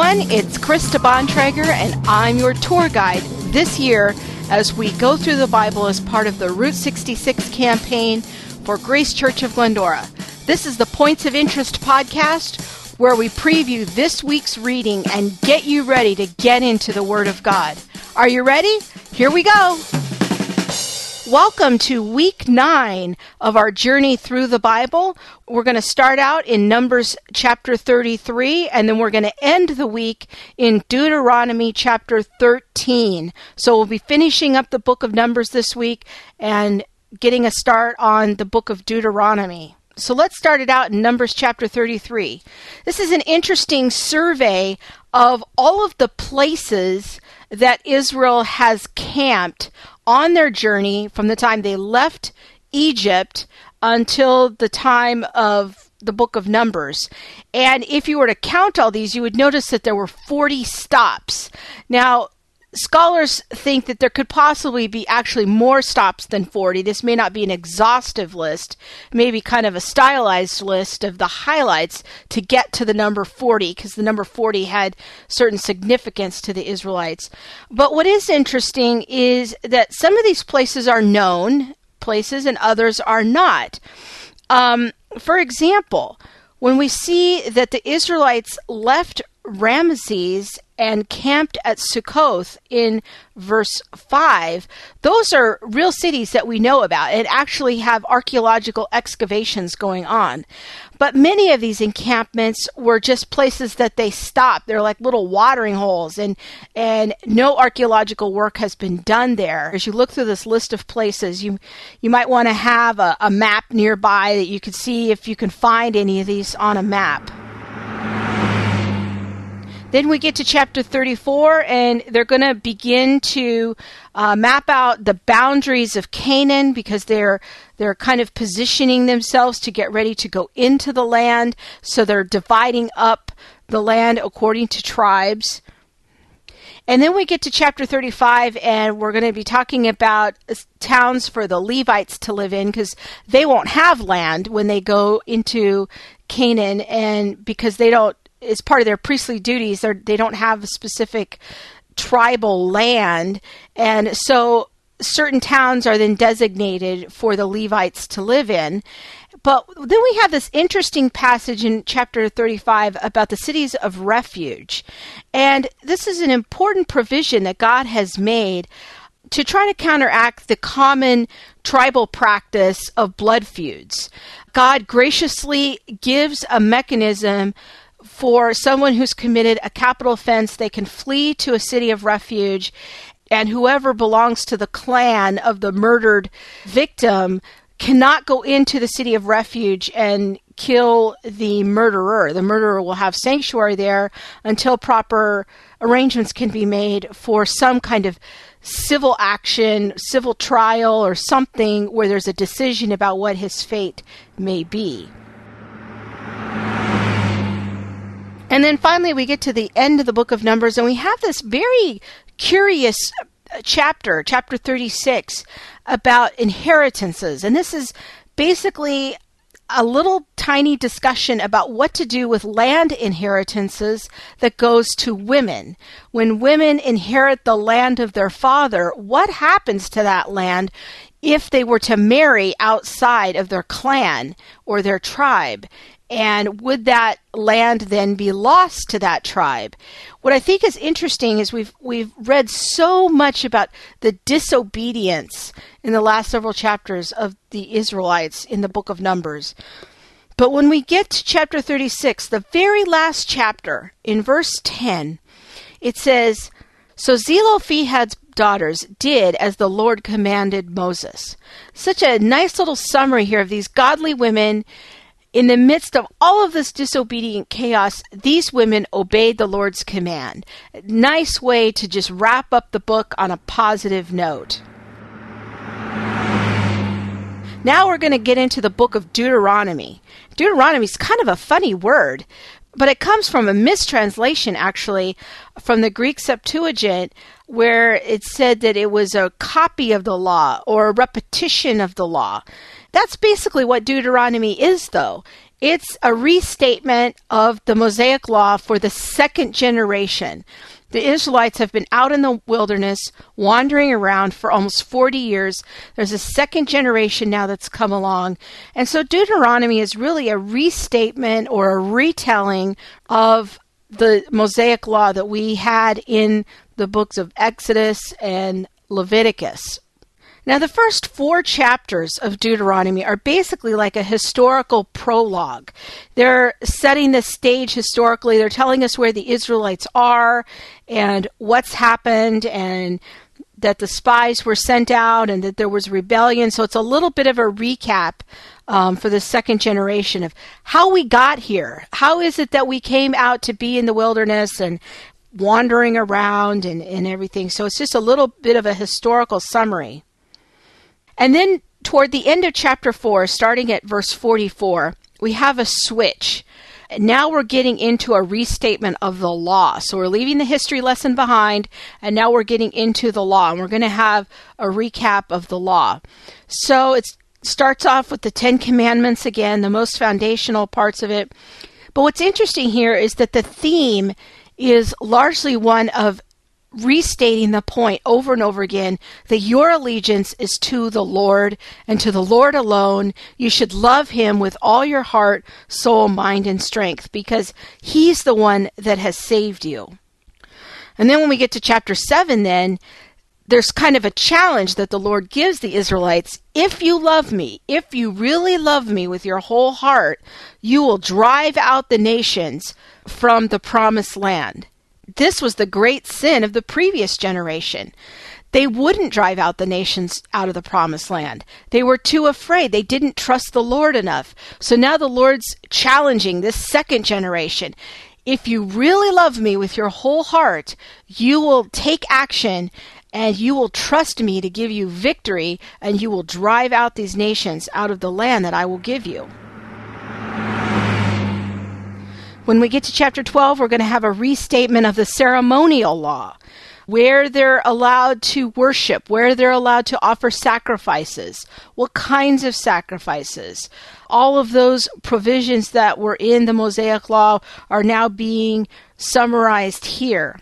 everyone. It's Krista Bontrager, and I'm your tour guide this year as we go through the Bible as part of the Route 66 campaign for Grace Church of Glendora. This is the Points of Interest podcast where we preview this week's reading and get you ready to get into the Word of God. Are you ready? Here we go. Welcome to week nine of our journey through the Bible. We're going to start out in Numbers chapter 33, and then we're going to end the week in Deuteronomy chapter 13. So we'll be finishing up the book of Numbers this week and getting a start on the book of Deuteronomy. So let's start it out in Numbers chapter 33. This is an interesting survey of all of the places that Israel has camped on their journey from the time they left Egypt until the time of the book of Numbers. And if you were to count all these, you would notice that there were 40 stops. Now, scholars think that there could possibly be actually more stops than 40. This may not be an exhaustive list, maybe kind of a stylized list of the highlights to get to the number 40, because the number 40 had certain significance to the Israelites. But what is interesting is that some of these places are known places and others are not. Um, for example, when we see that the Israelites left Ramses and camped at Sukkoth in verse 5, those are real cities that we know about and actually have archaeological excavations going on. But many of these encampments were just places that they stopped. They're like little watering holes and and no archaeological work has been done there. As you look through this list of places, you you might want to have a, a map nearby that you can see if you can find any of these on a map. Then we get to chapter 34, and they're going to begin to uh, map out the boundaries of Canaan because they're they're kind of positioning themselves to get ready to go into the land. So they're dividing up the land according to tribes. And then we get to chapter 35, and we're going to be talking about towns for the Levites to live in because they won't have land when they go into Canaan, and because they don't as part of their priestly duties, they don't have specific tribal land, and so certain towns are then designated for the Levites to live in. But then we have this interesting passage in chapter 35 about the cities of refuge. And this is an important provision that God has made to try to counteract the common tribal practice of blood feuds. God graciously gives a mechanism for someone who's committed a capital offense, they can flee to a city of refuge, and whoever belongs to the clan of the murdered victim cannot go into the city of refuge and kill the murderer. The murderer will have sanctuary there until proper arrangements can be made for some kind of civil action, civil trial, or something where there's a decision about what his fate may be. And then finally, we get to the end of the book of Numbers, and we have this very curious uh, chapter, chapter 36, about inheritances. And this is basically a little tiny discussion about what to do with land inheritances that goes to women. When women inherit the land of their father, what happens to that land if they were to marry outside of their clan or their tribe? And would that land then be lost to that tribe? What I think is interesting is we've we've read so much about the disobedience in the last several chapters of the Israelites in the book of Numbers. But when we get to chapter 36, the very last chapter, in verse 10, it says, So Zelophehad's daughters did as the Lord commanded Moses. Such a nice little summary here of these godly women in the midst of all of this disobedient chaos, these women obeyed the Lord's command. Nice way to just wrap up the book on a positive note. Now we're going to get into the book of Deuteronomy. Deuteronomy is kind of a funny word, but it comes from a mistranslation, actually, from the Greek Septuagint, where it said that it was a copy of the law or a repetition of the law. That's basically what Deuteronomy is, though. It's a restatement of the Mosaic Law for the second generation. The Israelites have been out in the wilderness, wandering around for almost 40 years. There's a second generation now that's come along. And so Deuteronomy is really a restatement or a retelling of the Mosaic law that we had in the books of Exodus and Leviticus. Now, the first four chapters of Deuteronomy are basically like a historical prologue. They're setting the stage historically. They're telling us where the Israelites are and what's happened and that the spies were sent out and that there was rebellion. So it's a little bit of a recap um, for the second generation of how we got here. How is it that we came out to be in the wilderness and wandering around and, and everything? So it's just a little bit of a historical summary. And then toward the end of chapter 4, starting at verse 44, we have a switch. Now we're getting into a restatement of the law. So we're leaving the history lesson behind, and now we're getting into the law, and we're going to have a recap of the law. So it starts off with the Ten Commandments again, the most foundational parts of it. But what's interesting here is that the theme is largely one of restating the point over and over again that your allegiance is to the Lord and to the Lord alone. You should love Him with all your heart, soul, mind, and strength because He's the one that has saved you. And then when we get to chapter 7, then there's kind of a challenge that the Lord gives the Israelites. If you love me, if you really love me with your whole heart, you will drive out the nations from the promised land this was the great sin of the previous generation. They wouldn't drive out the nations out of the promised land. They were too afraid. They didn't trust the Lord enough. So now the Lord's challenging this second generation. If you really love me with your whole heart, you will take action and you will trust me to give you victory and you will drive out these nations out of the land that I will give you. When we get to chapter 12, we're going to have a restatement of the ceremonial law, where they're allowed to worship, where they're allowed to offer sacrifices, what kinds of sacrifices. All of those provisions that were in the Mosaic Law are now being summarized here.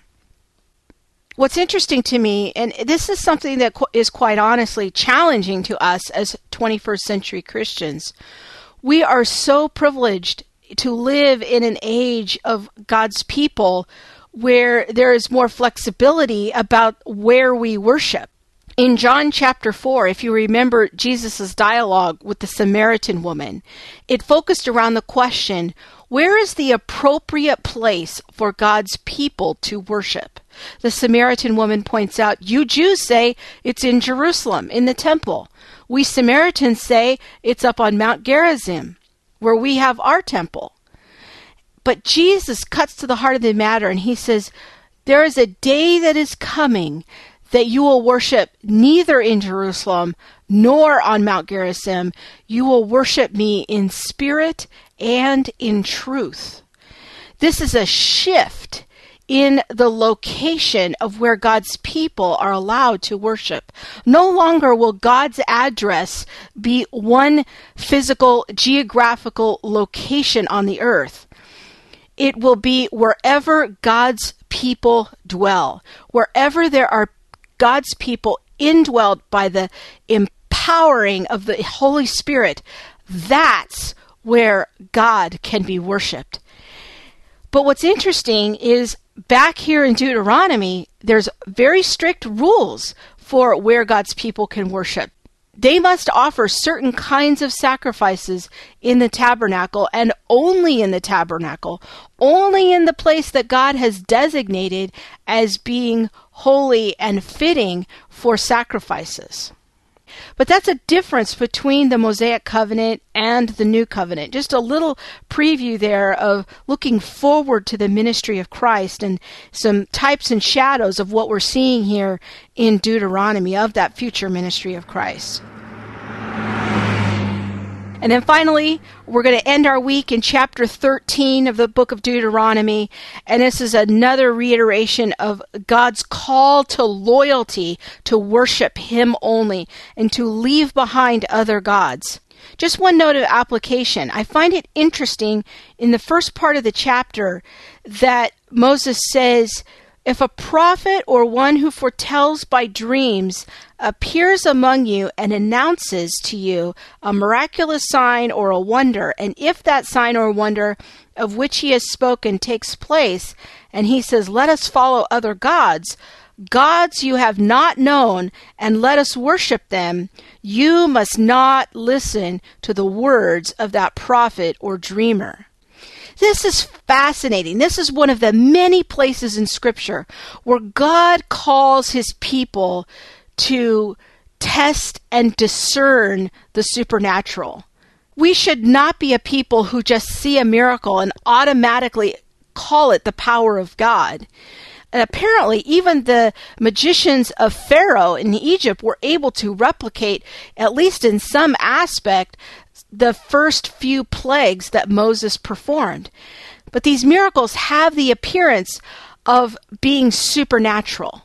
What's interesting to me, and this is something that is quite honestly challenging to us as 21st century Christians, we are so privileged to live in an age of God's people where there is more flexibility about where we worship. In John chapter 4, if you remember Jesus' dialogue with the Samaritan woman, it focused around the question where is the appropriate place for God's people to worship? The Samaritan woman points out, You Jews say it's in Jerusalem, in the temple. We Samaritans say it's up on Mount Gerizim where we have our temple. But Jesus cuts to the heart of the matter and he says, There is a day that is coming that you will worship neither in Jerusalem nor on Mount Gerizim. You will worship me in spirit and in truth. This is a shift in the location of where God's people are allowed to worship. No longer will God's address be one physical geographical location on the earth. It will be wherever God's people dwell, wherever there are God's people indwelled by the empowering of the Holy Spirit. That's where God can be worshiped. But what's interesting is back here in Deuteronomy, there's very strict rules for where God's people can worship. They must offer certain kinds of sacrifices in the tabernacle and only in the tabernacle, only in the place that God has designated as being holy and fitting for sacrifices. But that's a difference between the Mosaic covenant and the new covenant. Just a little preview there of looking forward to the ministry of Christ and some types and shadows of what we're seeing here in Deuteronomy of that future ministry of Christ. And then finally, we're going to end our week in chapter 13 of the book of Deuteronomy. And this is another reiteration of God's call to loyalty to worship Him only and to leave behind other gods. Just one note of application. I find it interesting in the first part of the chapter that Moses says, if a prophet or one who foretells by dreams appears among you and announces to you a miraculous sign or a wonder, and if that sign or wonder of which he has spoken takes place, and he says, Let us follow other gods, gods you have not known, and let us worship them, you must not listen to the words of that prophet or dreamer. This is fascinating. This is one of the many places in Scripture where God calls his people to test and discern the supernatural. We should not be a people who just see a miracle and automatically call it the power of God. And apparently, even the magicians of Pharaoh in Egypt were able to replicate, at least in some aspect, the first few plagues that Moses performed. But these miracles have the appearance of being supernatural.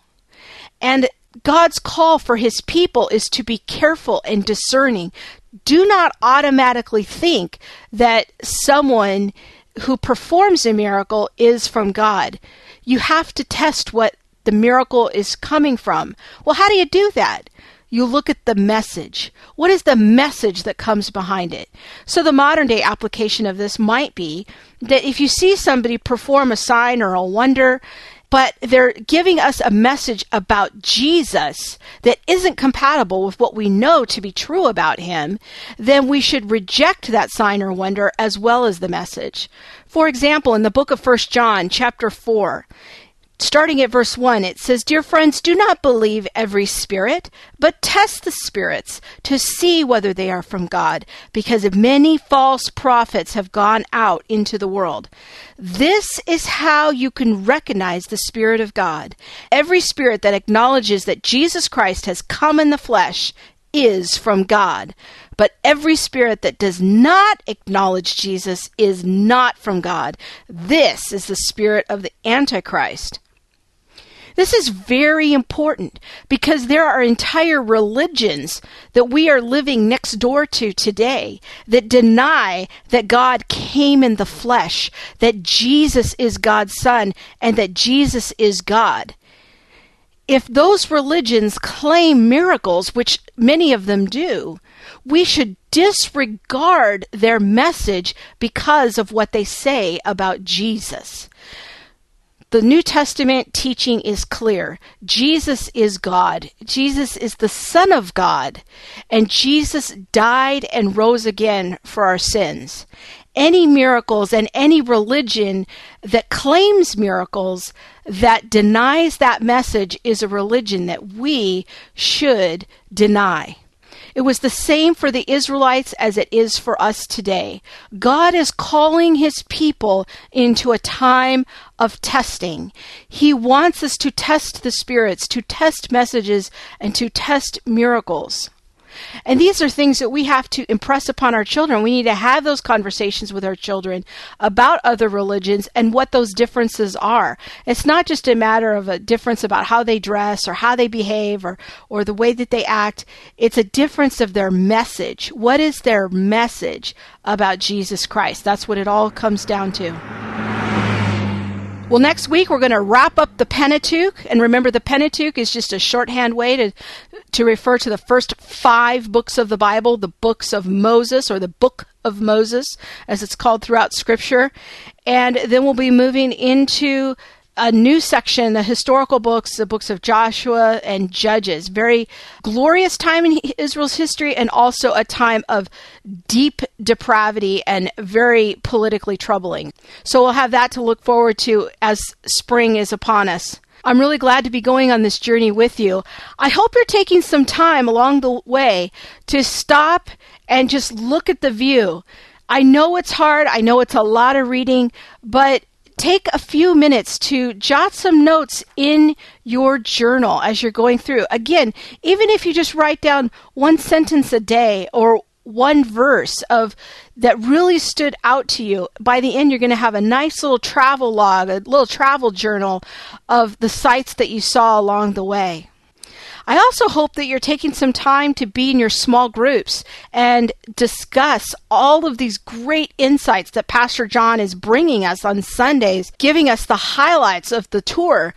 And God's call for his people is to be careful and discerning. Do not automatically think that someone who performs a miracle is from God. You have to test what the miracle is coming from. Well, how do you do that? You look at the message. What is the message that comes behind it? So, the modern day application of this might be that if you see somebody perform a sign or a wonder, but they're giving us a message about Jesus that isn't compatible with what we know to be true about him, then we should reject that sign or wonder as well as the message. For example, in the book of 1 John, chapter 4, starting at verse 1, it says, Dear friends, do not believe every spirit, but test the spirits to see whether they are from God, because many false prophets have gone out into the world. This is how you can recognize the Spirit of God. Every spirit that acknowledges that Jesus Christ has come in the flesh is from God. But every spirit that does not acknowledge Jesus is not from God. This is the spirit of the Antichrist. This is very important because there are entire religions that we are living next door to today that deny that God came in the flesh, that Jesus is God's Son, and that Jesus is God. If those religions claim miracles, which many of them do, we should disregard their message because of what they say about Jesus. The New Testament teaching is clear. Jesus is God. Jesus is the Son of God. And Jesus died and rose again for our sins. Any miracles and any religion that claims miracles that denies that message is a religion that we should deny. It was the same for the Israelites as it is for us today. God is calling his people into a time of testing. He wants us to test the spirits, to test messages, and to test miracles. And these are things that we have to impress upon our children. We need to have those conversations with our children about other religions and what those differences are. It's not just a matter of a difference about how they dress or how they behave or, or the way that they act. It's a difference of their message. What is their message about Jesus Christ? That's what it all comes down to. Well, next week we're going to wrap up the Pentateuch. And remember, the Pentateuch is just a shorthand way to, to refer to the first five books of the Bible, the books of Moses, or the book of Moses, as it's called throughout Scripture. And then we'll be moving into a new section, the historical books, the books of Joshua and Judges. Very glorious time in Israel's history and also a time of deep depravity and very politically troubling. So we'll have that to look forward to as spring is upon us. I'm really glad to be going on this journey with you. I hope you're taking some time along the way to stop and just look at the view. I know it's hard. I know it's a lot of reading, but take a few minutes to jot some notes in your journal as you're going through. Again, even if you just write down one sentence a day or one verse of that really stood out to you. By the end you're going to have a nice little travel log a little travel journal of the sights that you saw along the way. I also hope that you're taking some time to be in your small groups and discuss all of these great insights that Pastor John is bringing us on Sundays, giving us the highlights of the tour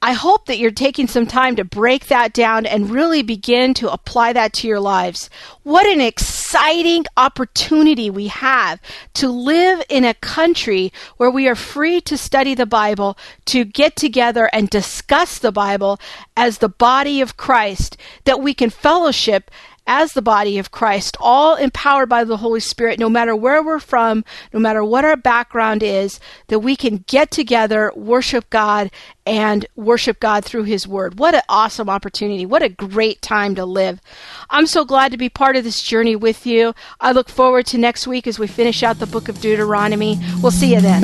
I hope that you're taking some time to break that down and really begin to apply that to your lives. What an exciting opportunity we have to live in a country where we are free to study the Bible, to get together and discuss the Bible as the body of Christ, that we can fellowship as the body of Christ, all empowered by the Holy Spirit, no matter where we're from, no matter what our background is, that we can get together, worship God, and worship God through His Word. What an awesome opportunity. What a great time to live. I'm so glad to be part of this journey with you. I look forward to next week as we finish out the book of Deuteronomy. We'll see you then.